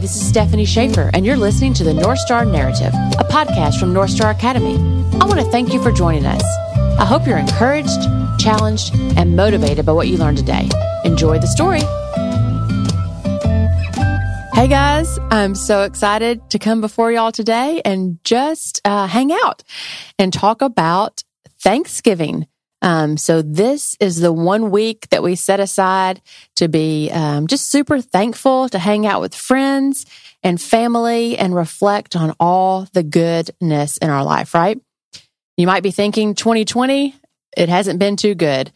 this is Stephanie Shafer, and you're listening to the North Star Narrative, a podcast from North Star Academy. I want to thank you for joining us. I hope you're encouraged, challenged, and motivated by what you learned today. Enjoy the story. Hey guys, I'm so excited to come before y'all today and just uh, hang out and talk about Thanksgiving. Um, so this is the one week that we set aside to be um, just super thankful to hang out with friends and family and reflect on all the goodness in our life, right? You might be thinking 2020, it hasn't been too good.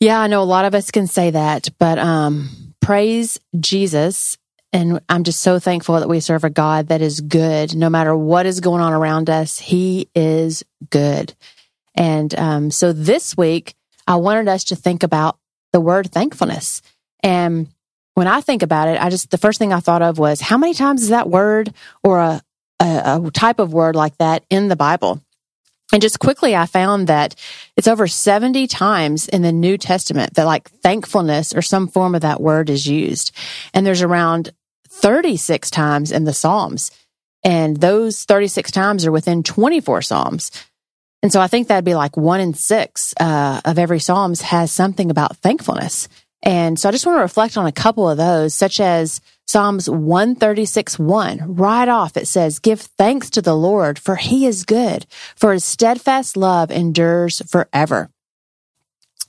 Yeah, I know a lot of us can say that, but um, praise Jesus. And I'm just so thankful that we serve a God that is good. No matter what is going on around us, He is good. And um, so this week, I wanted us to think about the word thankfulness. And when I think about it, I just, the first thing I thought of was how many times is that word or a, a, a type of word like that in the Bible? And just quickly, I found that it's over 70 times in the New Testament that like thankfulness or some form of that word is used. And there's around 36 times in the Psalms. And those 36 times are within 24 Psalms. And so I think that'd be like one in six uh, of every Psalms has something about thankfulness. And so I just want to reflect on a couple of those, such as Psalms 136 1. Right off, it says, Give thanks to the Lord, for he is good, for his steadfast love endures forever.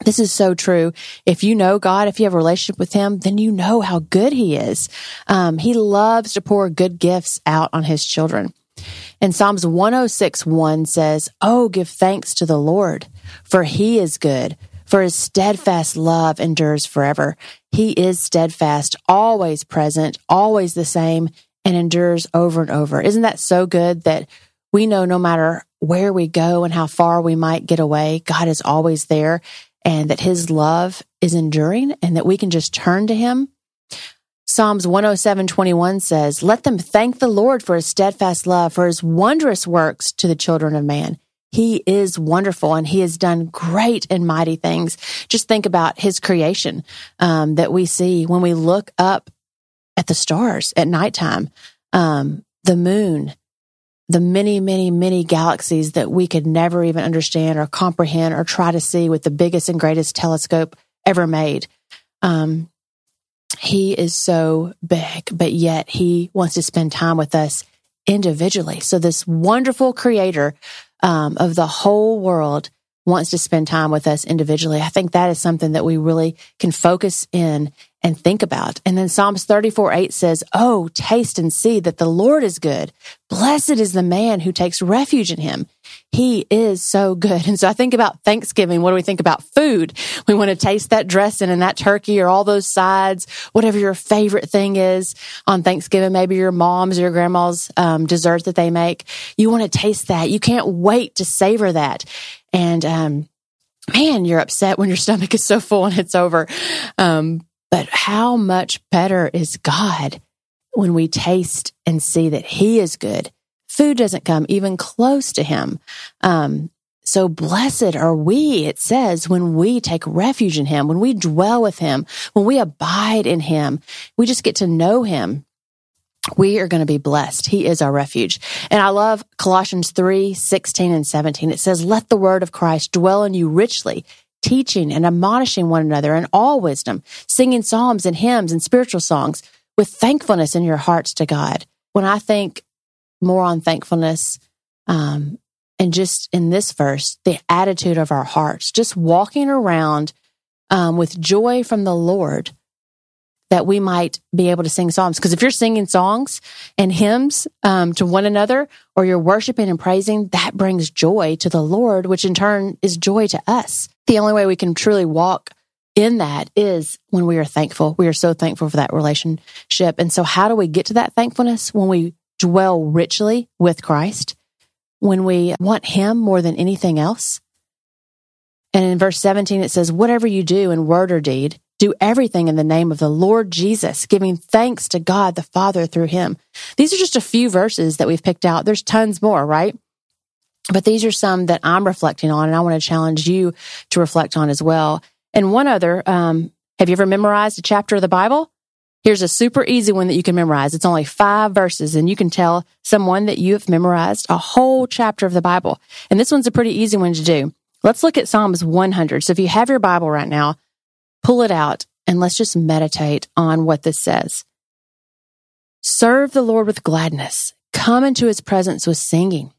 This is so true. If you know God, if you have a relationship with Him, then you know how good He is. Um, he loves to pour good gifts out on His children. And Psalms 106 1 says, Oh, give thanks to the Lord, for he is good, for his steadfast love endures forever. He is steadfast, always present, always the same, and endures over and over. Isn't that so good that we know no matter where we go and how far we might get away, God is always there and that his love is enduring and that we can just turn to him Psalms 107:21 says, "Let them thank the Lord for his steadfast love, for his wondrous works to the children of man." He is wonderful and he has done great and mighty things. Just think about his creation um, that we see when we look up at the stars at nighttime, um, the moon, the many, many, many galaxies that we could never even understand or comprehend or try to see with the biggest and greatest telescope ever made. Um, he is so big, but yet he wants to spend time with us individually. So this wonderful creator um, of the whole world wants to spend time with us individually. I think that is something that we really can focus in and think about. And then Psalms 34 8 says, Oh, taste and see that the Lord is good. Blessed is the man who takes refuge in him. He is so good. And so I think about Thanksgiving. What do we think about food? We want to taste that dressing and that turkey or all those sides, whatever your favorite thing is on Thanksgiving, maybe your mom's or your grandma's um, dessert that they make. You want to taste that. You can't wait to savor that. And, um, man, you're upset when your stomach is so full and it's over. Um, but how much better is God when we taste and see that He is good? Food doesn't come even close to Him. Um, so blessed are we, it says, when we take refuge in Him, when we dwell with Him, when we abide in Him, we just get to know Him. We are going to be blessed. He is our refuge. And I love Colossians 3, 16 and 17. It says, let the word of Christ dwell in you richly, teaching and admonishing one another in all wisdom, singing psalms and hymns and spiritual songs with thankfulness in your hearts to God. When I think more on thankfulness, um, and just in this verse, the attitude of our hearts, just walking around um, with joy from the Lord, that we might be able to sing psalms. Because if you're singing songs and hymns um, to one another, or you're worshiping and praising, that brings joy to the Lord, which in turn is joy to us. The only way we can truly walk in that is when we are thankful. We are so thankful for that relationship. And so, how do we get to that thankfulness? When we dwell richly with Christ, when we want Him more than anything else. And in verse 17, it says, Whatever you do in word or deed, do everything in the name of the Lord Jesus, giving thanks to God the Father through him. These are just a few verses that we've picked out. There's tons more, right? But these are some that I'm reflecting on, and I want to challenge you to reflect on as well. And one other, um, have you ever memorized a chapter of the Bible? Here's a super easy one that you can memorize. It's only five verses, and you can tell someone that you have memorized a whole chapter of the Bible. And this one's a pretty easy one to do. Let's look at Psalms 100. So if you have your Bible right now, pull it out and let's just meditate on what this says. Serve the Lord with gladness. Come into his presence with singing.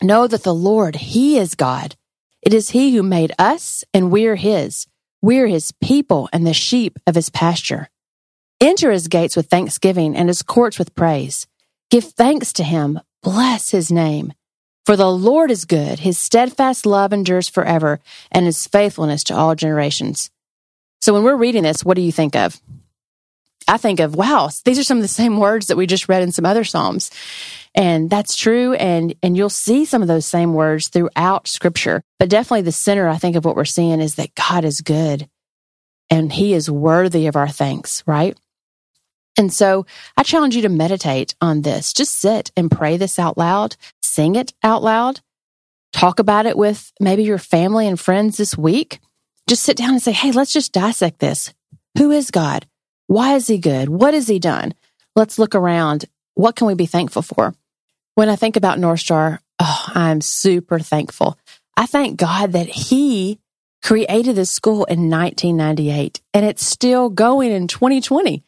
Know that the Lord, he is God. It is he who made us, and we're his. We're his people and the sheep of his pasture. Enter his gates with thanksgiving and his courts with praise. Give thanks to him. Bless his name. For the Lord is good. His steadfast love endures forever and his faithfulness to all generations. So when we're reading this, what do you think of? I think of, wow, these are some of the same words that we just read in some other Psalms. And that's true. And, and you'll see some of those same words throughout scripture. But definitely the center, I think, of what we're seeing is that God is good and he is worthy of our thanks, right? And so I challenge you to meditate on this. Just sit and pray this out loud, sing it out loud, talk about it with maybe your family and friends this week. Just sit down and say, Hey, let's just dissect this. Who is God? Why is he good? What has he done? Let's look around. What can we be thankful for? When I think about North Star, oh, I'm super thankful. I thank God that he created this school in 1998 and it's still going in 2020.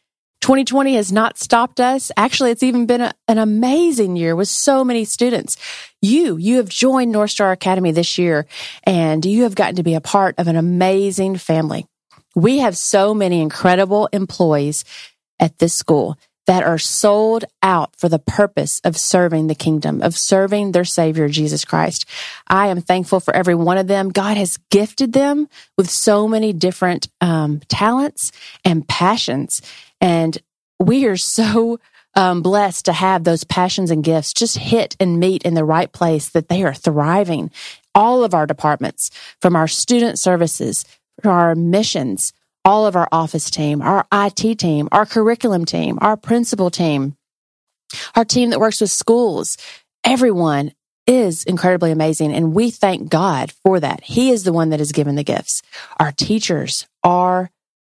2020 has not stopped us. Actually, it's even been a, an amazing year with so many students. You, you have joined North Star Academy this year and you have gotten to be a part of an amazing family. We have so many incredible employees at this school that are sold out for the purpose of serving the kingdom, of serving their Savior, Jesus Christ. I am thankful for every one of them. God has gifted them with so many different um, talents and passions. And we are so um, blessed to have those passions and gifts just hit and meet in the right place that they are thriving. All of our departments, from our student services, to our missions, all of our office team, our IT team, our curriculum team, our principal team, our team that works with schools, everyone is incredibly amazing. And we thank God for that. He is the one that has given the gifts. Our teachers are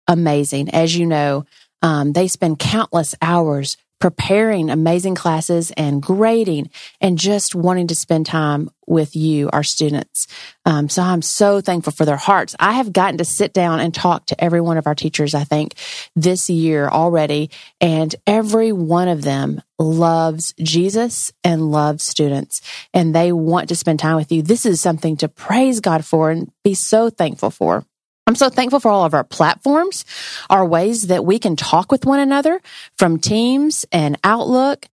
amazing. As you know, um, they spend countless hours preparing amazing classes and grading and just wanting to spend time with you, our students. Um, so I'm so thankful for their hearts. I have gotten to sit down and talk to every one of our teachers, I think, this year already. And every one of them loves Jesus and loves students and they want to spend time with you. This is something to praise God for and be so thankful for. I'm so thankful for all of our platforms, our ways that we can talk with one another from Teams and Outlook,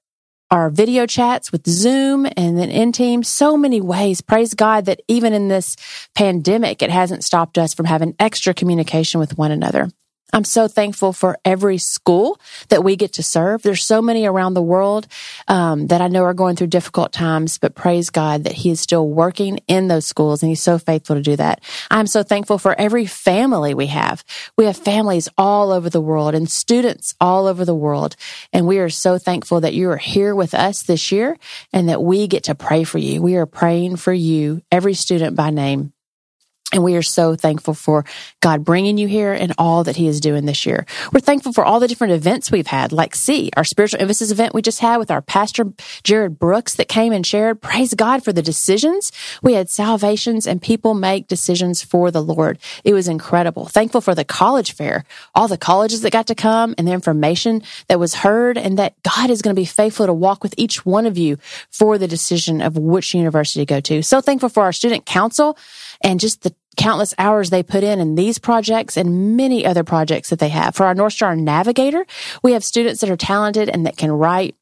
our video chats with Zoom and then in Teams, so many ways. Praise God that even in this pandemic, it hasn't stopped us from having extra communication with one another. I'm so thankful for every school that we get to serve. There's so many around the world um, that I know are going through difficult times, but praise God that He is still working in those schools and He's so faithful to do that. I'm so thankful for every family we have. We have families all over the world and students all over the world. And we are so thankful that you are here with us this year and that we get to pray for you. We are praying for you, every student by name. And we are so thankful for God bringing you here and all that He is doing this year. We're thankful for all the different events we've had, like See, our spiritual emphasis event we just had with our pastor, Jared Brooks, that came and shared. Praise God for the decisions. We had salvations and people make decisions for the Lord. It was incredible. Thankful for the college fair, all the colleges that got to come and the information that was heard and that God is going to be faithful to walk with each one of you for the decision of which university to go to. So thankful for our student council and just the countless hours they put in in these projects and many other projects that they have. For our North Star Navigator, we have students that are talented and that can write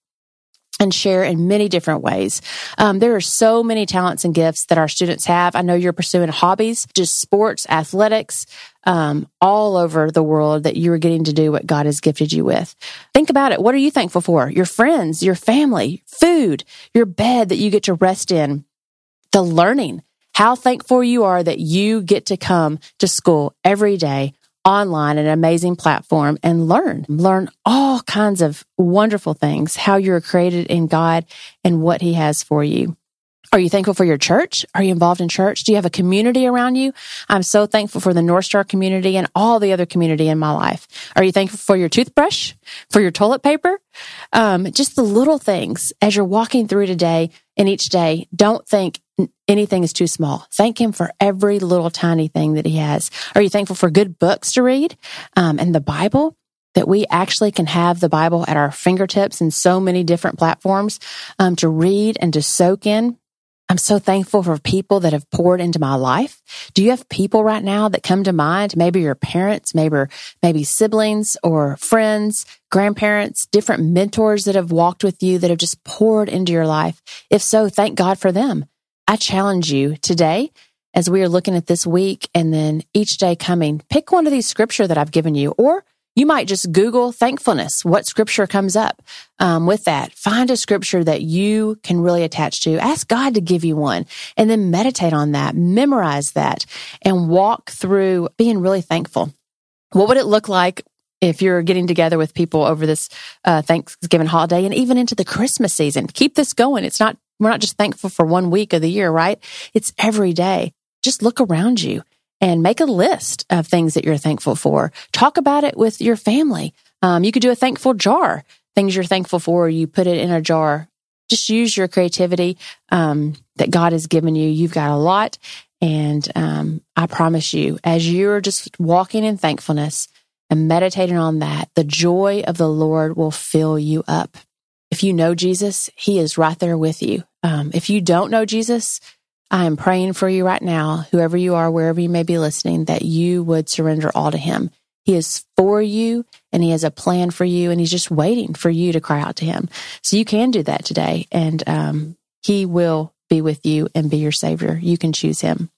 and share in many different ways. Um, there are so many talents and gifts that our students have. I know you're pursuing hobbies, just sports, athletics, um, all over the world that you are getting to do what God has gifted you with. Think about it. What are you thankful for? Your friends, your family, food, your bed that you get to rest in, the learning how thankful you are that you get to come to school every day online, an amazing platform and learn, learn all kinds of wonderful things, how you're created in God and what he has for you. Are you thankful for your church? Are you involved in church? Do you have a community around you? I'm so thankful for the North Star community and all the other community in my life. Are you thankful for your toothbrush, for your toilet paper? Um, just the little things as you're walking through today and each day. Don't think anything is too small. Thank Him for every little tiny thing that He has. Are you thankful for good books to read um, and the Bible? That we actually can have the Bible at our fingertips in so many different platforms um, to read and to soak in. I'm so thankful for people that have poured into my life. Do you have people right now that come to mind? Maybe your parents, maybe, maybe siblings or friends, grandparents, different mentors that have walked with you that have just poured into your life. If so, thank God for them. I challenge you today as we are looking at this week and then each day coming, pick one of these scripture that I've given you or you might just Google thankfulness. What scripture comes up um, with that? Find a scripture that you can really attach to. Ask God to give you one and then meditate on that, memorize that, and walk through being really thankful. What would it look like if you're getting together with people over this uh, Thanksgiving holiday and even into the Christmas season? Keep this going. It's not, we're not just thankful for one week of the year, right? It's every day. Just look around you and make a list of things that you're thankful for. Talk about it with your family. Um, you could do a thankful jar, things you're thankful for. You put it in a jar. Just use your creativity um, that God has given you. You've got a lot. And um, I promise you, as you're just walking in thankfulness and meditating on that, the joy of the Lord will fill you up. If you know Jesus, He is right there with you. Um, if you don't know Jesus, I am praying for you right now, whoever you are, wherever you may be listening, that you would surrender all to Him. He is for you and He has a plan for you, and He's just waiting for you to cry out to Him. So you can do that today, and um, He will be with you and be your Savior. You can choose Him.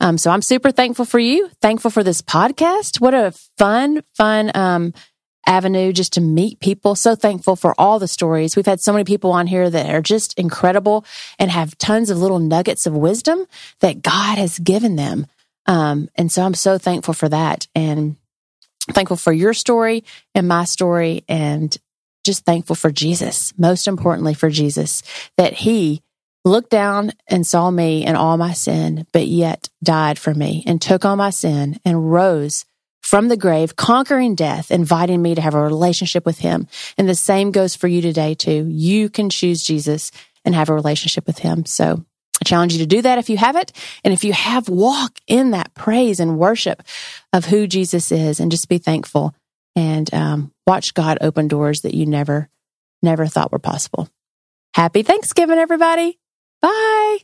Um, so I'm super thankful for you. Thankful for this podcast. What a fun, fun um, avenue just to meet people. So thankful for all the stories. We've had so many people on here that are just incredible and have tons of little nuggets of wisdom that God has given them. Um, and so I'm so thankful for that and thankful for your story and my story and just thankful for Jesus. Most importantly for Jesus that he looked down and saw me and all my sin, but yet died for me and took on my sin and rose from the grave, conquering death, inviting me to have a relationship with him. And the same goes for you today, too. You can choose Jesus and have a relationship with him. So I challenge you to do that if you haven't. And if you have, walk in that praise and worship of who Jesus is and just be thankful and um, watch God open doors that you never, never thought were possible. Happy Thanksgiving, everybody. Bye.